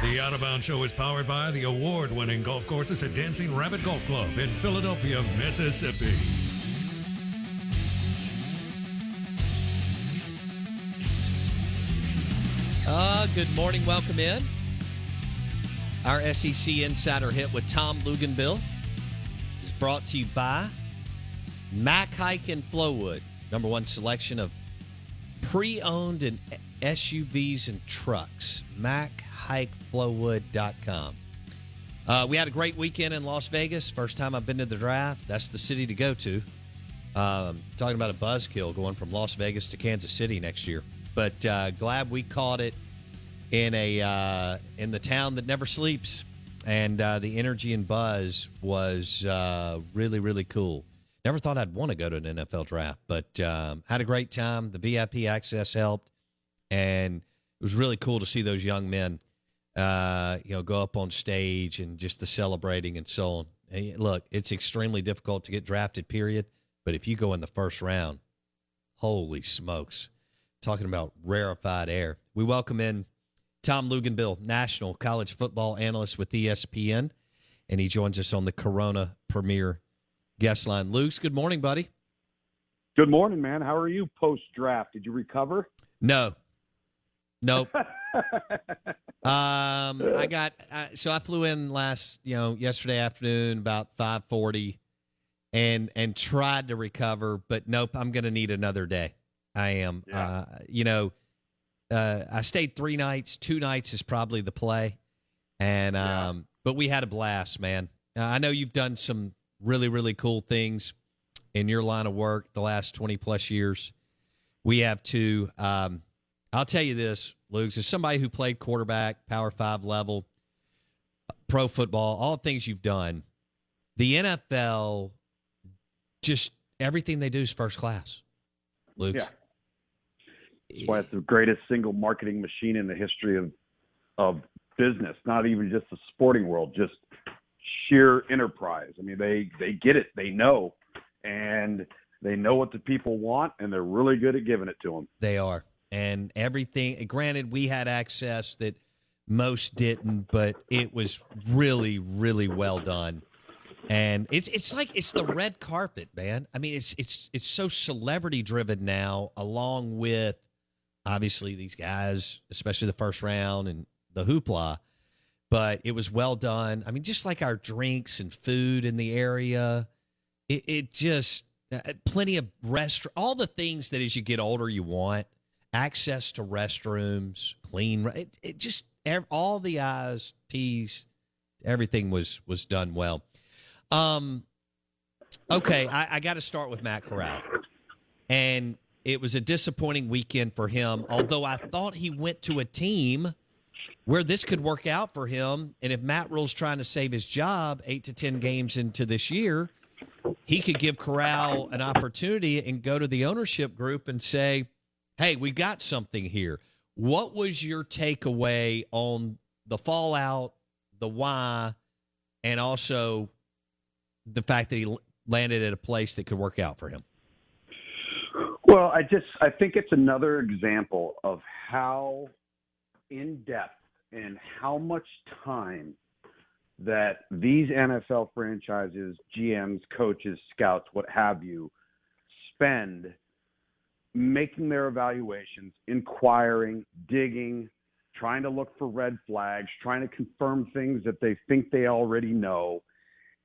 The Out of Bounds Show is powered by the award winning golf courses at Dancing Rabbit Golf Club in Philadelphia, Mississippi. Uh, good morning. Welcome in. Our SEC Insider Hit with Tom Luginbill is brought to you by Mac Haik and Flowood, number one selection of pre owned and SUVs and trucks. MacHaikFlowood.com. Uh, we had a great weekend in Las Vegas. First time I've been to the draft. That's the city to go to. Um, talking about a buzzkill going from Las Vegas to Kansas City next year. But uh, glad we caught it in a uh, in the town that never sleeps, and uh, the energy and buzz was uh, really really cool. Never thought I'd want to go to an NFL draft, but um, had a great time. The VIP access helped, and it was really cool to see those young men, uh, you know, go up on stage and just the celebrating and so on. Look, it's extremely difficult to get drafted, period. But if you go in the first round, holy smokes! Talking about rarefied air. We welcome in Tom Luginbill, national college football analyst with ESPN, and he joins us on the Corona Premier guest line. Luke's, good morning, buddy. Good morning, man. How are you post draft? Did you recover? No. Nope. um, I got uh, so I flew in last, you know, yesterday afternoon about five forty, and and tried to recover, but nope. I'm going to need another day. I am. Yeah. Uh, you know, uh, I stayed three nights. Two nights is probably the play, and um, Yeah. but we had a blast, man. Uh, I know you've done some really really cool things in your line of work the last twenty plus years. We have too. Um, I'll tell you this, Luke, as somebody who played quarterback, Power Five level, pro football, all things you've done, the NFL, just everything they do is first class. Luke, Yeah. That's why it's the greatest single marketing machine in the history of of business. Not even just the sporting world, just sheer enterprise. I mean, they they get it. They know, and they know what the people want, and they're really good at giving it to them. They are. And everything, granted, we had access that most didn't, but it was really, really well done. And it's it's like it's the red carpet, man. I mean, it's it's it's so celebrity driven now, along with obviously these guys, especially the first round and the hoopla. But it was well done. I mean, just like our drinks and food in the area, it, it just uh, plenty of rest, all the things that as you get older you want access to restrooms, clean. It, it just all the I's, T's, everything was was done well. Um, okay, I, I got to start with Matt Corral, and it was a disappointing weekend for him. Although I thought he went to a team where this could work out for him, and if Matt Rhule's trying to save his job eight to ten games into this year, he could give Corral an opportunity and go to the ownership group and say, "Hey, we got something here." What was your takeaway on the fallout, the why, and also the fact that he landed at a place that could work out for him? Well, I just I think it's another example of how in depth and how much time that these NFL franchises, GMs, coaches, scouts, what have you, spend making their evaluations, inquiring, digging, trying to look for red flags, trying to confirm things that they think they already know.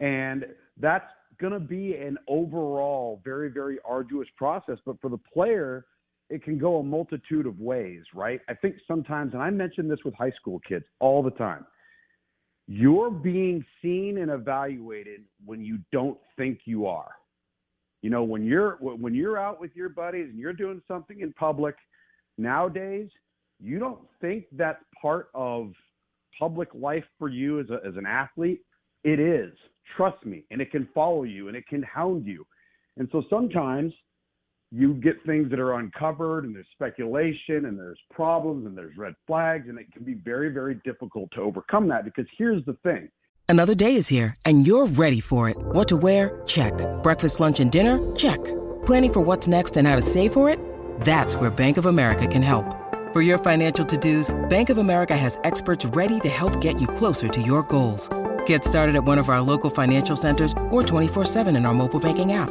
And that's going to be an overall very, very arduous process. But for the player, it can go a multitude of ways, right? I think sometimes, and I mention this with high school kids all the time, you're being seen and evaluated when you don't think you are. You know, when you're when you're out with your buddies and you're doing something in public, nowadays, you don't think that's part of public life for you as a, as an athlete. It is. Trust me, and it can follow you and it can hound you. And so sometimes you get things that are uncovered and there's speculation and there's problems and there's red flags and it can be very very difficult to overcome that. Because here's the thing. Another day is here and you're ready for it. What to wear? Check. Breakfast lunch and dinner? Check. Planning for what's next and how to save for it? That's where bank of america can help. For your financial to-dos bank of america has experts ready to help get you closer to your goals. Get started at one of our local financial centers or 24-7 in our mobile banking app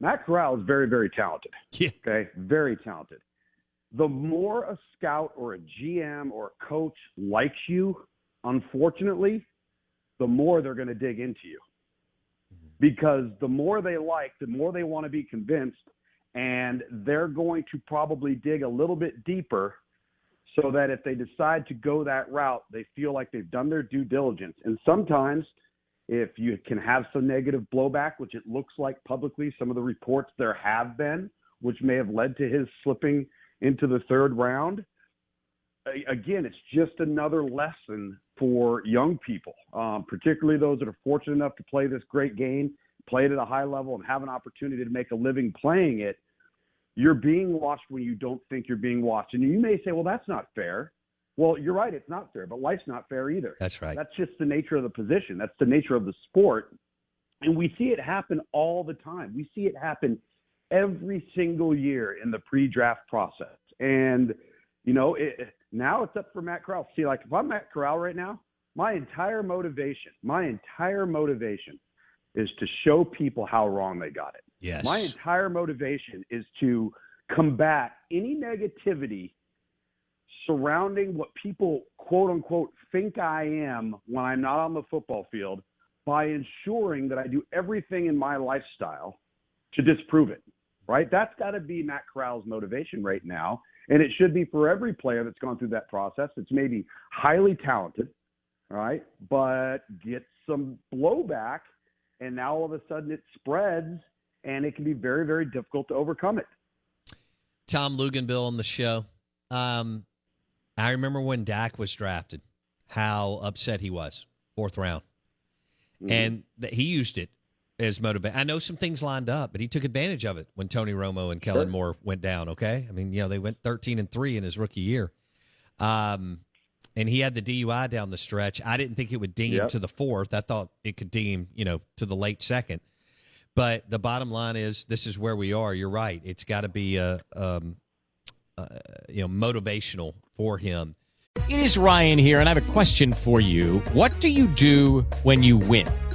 Matt Corral is very, very talented. Yeah. Okay, very talented. The more a scout or a GM or a coach likes you, unfortunately, the more they're going to dig into you. Mm-hmm. Because the more they like, the more they want to be convinced, and they're going to probably dig a little bit deeper so that if they decide to go that route, they feel like they've done their due diligence. And sometimes – if you can have some negative blowback, which it looks like publicly, some of the reports there have been, which may have led to his slipping into the third round. Again, it's just another lesson for young people, um, particularly those that are fortunate enough to play this great game, play it at a high level, and have an opportunity to make a living playing it. You're being watched when you don't think you're being watched. And you may say, well, that's not fair. Well, you're right. It's not fair, but life's not fair either. That's right. That's just the nature of the position. That's the nature of the sport. And we see it happen all the time. We see it happen every single year in the pre draft process. And, you know, it, now it's up for Matt Corral. See, like if I'm Matt Corral right now, my entire motivation, my entire motivation is to show people how wrong they got it. Yes. My entire motivation is to combat any negativity surrounding what people quote unquote think I am when I'm not on the football field by ensuring that I do everything in my lifestyle to disprove it. Right? That's got to be Matt Corral's motivation right now. And it should be for every player that's gone through that process. It's maybe highly talented, right? But gets some blowback, and now all of a sudden it spreads, and it can be very, very difficult to overcome it. Tom Luginbill on the show. Um, I remember when Dak was drafted, how upset he was, fourth round. Mm-hmm. And that he used it as motivation. I know some things lined up, but he took advantage of it when Tony Romo and Kellen sure. Moore went down, okay? I mean, you know, they went 13 and 3 in his rookie year. Um, and he had the DUI down the stretch. I didn't think it would deem Yep. to the fourth. I thought it could deem, you know, to the late second. But the bottom line is, this is where we are. You're right. It's got to be a, um, uh, you know, motivational for him. It is Ryan here, and I have a question for you. What do you do when you win?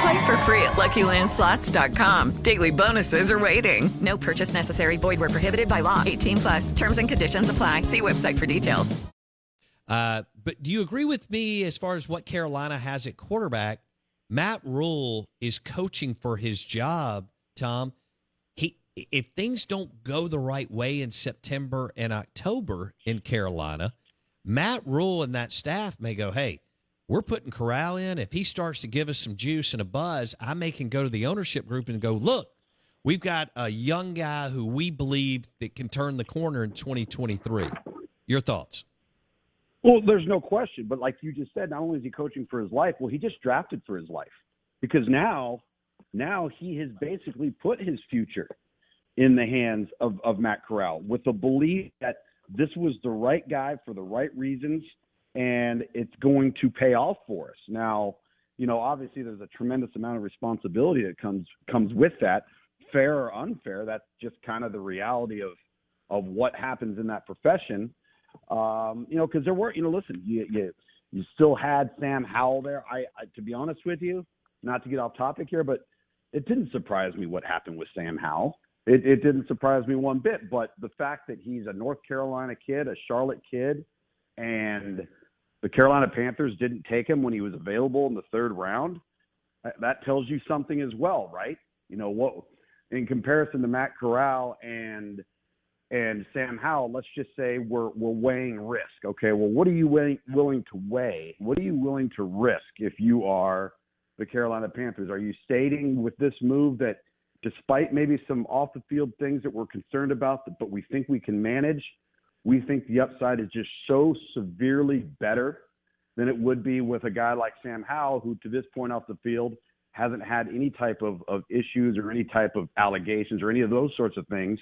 Play for free at LuckyLandSlots.com. Daily bonuses are waiting. No purchase necessary. Void where prohibited by law. 18 plus. Terms and conditions apply. See website for details. Uh, but do you agree with me as far as what Carolina has at quarterback? Matt Rhule is coaching for his job, Tom. He if things don't go the right way in September and October in Carolina, Matt Rhule and that staff may go, "Hey, we're putting Corral in. If he starts to give us some juice and a buzz, I may can go to the ownership group and go, look, we've got a young guy who we believe that can turn the corner in 2023. Your thoughts? Well, there's no question. But like you just said, not only is he coaching for his life, well, he just drafted for his life because now, now he has basically put his future in the hands of, of Matt Corral with the belief that this was the right guy for the right reasons and it's going to pay off for us. Now, you know, obviously there's a tremendous amount of responsibility that comes comes with that, fair or unfair. That's just kind of the reality of of what happens in that profession. Um, you know, because there were, you know, listen, you, you you still had Sam Howell there. I, I to be honest with you, not to get off topic here, but it didn't surprise me what happened with Sam Howell. It, it didn't surprise me one bit. But the fact that he's a North Carolina kid, a Charlotte kid, and the Carolina Panthers didn't take him when he was available in the third round, that- tells you something as well, right? You know what? In comparison to Matt Corral and and Sam Howell, let's just say we're we're weighing risk. Okay, well, what are you willing willing to weigh? What are you willing to risk if you are the Carolina Panthers? Are you stating with this move that despite maybe some off the field things that we're concerned about, but we think we can manage, we think the upside is just so severely better than it would be with a guy like Sam Howell, who to this point off the field hasn't had any type of, of issues or any type of allegations or any of those sorts of things,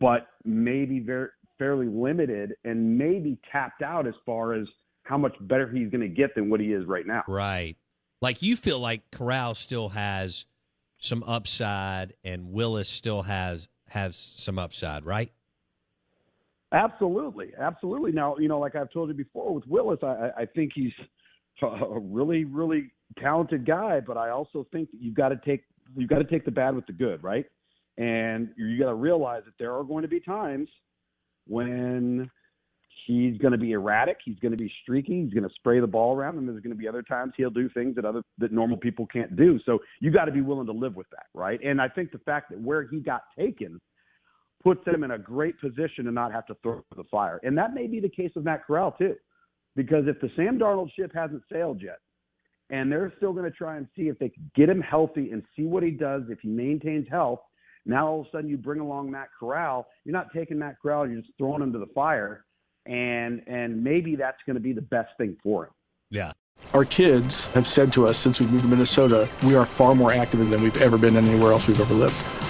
but maybe very fairly limited and maybe tapped out as far as how much better he's going to get than what he is right now. Right. Like you feel like Corral still has some upside and Willis still has has some upside, right? Absolutely, absolutely. Now, you know, like I've told you before with Willis, I, I- think he's a really, really talented guy, but I also think that you've got to take you've got to take the bad with the good, right? And you got to realize that there are going to be times when he's going to be erratic, he's going to be streaky, he's going to spray the ball around, and there's going to be other times he'll do things that other that normal people can't do. So you got to be willing to live with that, right? And I think the fact that where he got taken puts him in a great position to not have to throw the fire. And that may be the case with Matt Corral too, because if the Sam Darnold ship hasn't sailed yet, and they're still going to try and see if they can get him healthy and see what he does if he maintains health. Now all of a sudden you bring along Matt Corral. You're not taking Matt Corral, you're just throwing him to the fire, and and maybe that's going to be the best thing for him. Yeah. Our kids have said to us since we moved to Minnesota, we are far more active than we've ever been anywhere else we've ever lived.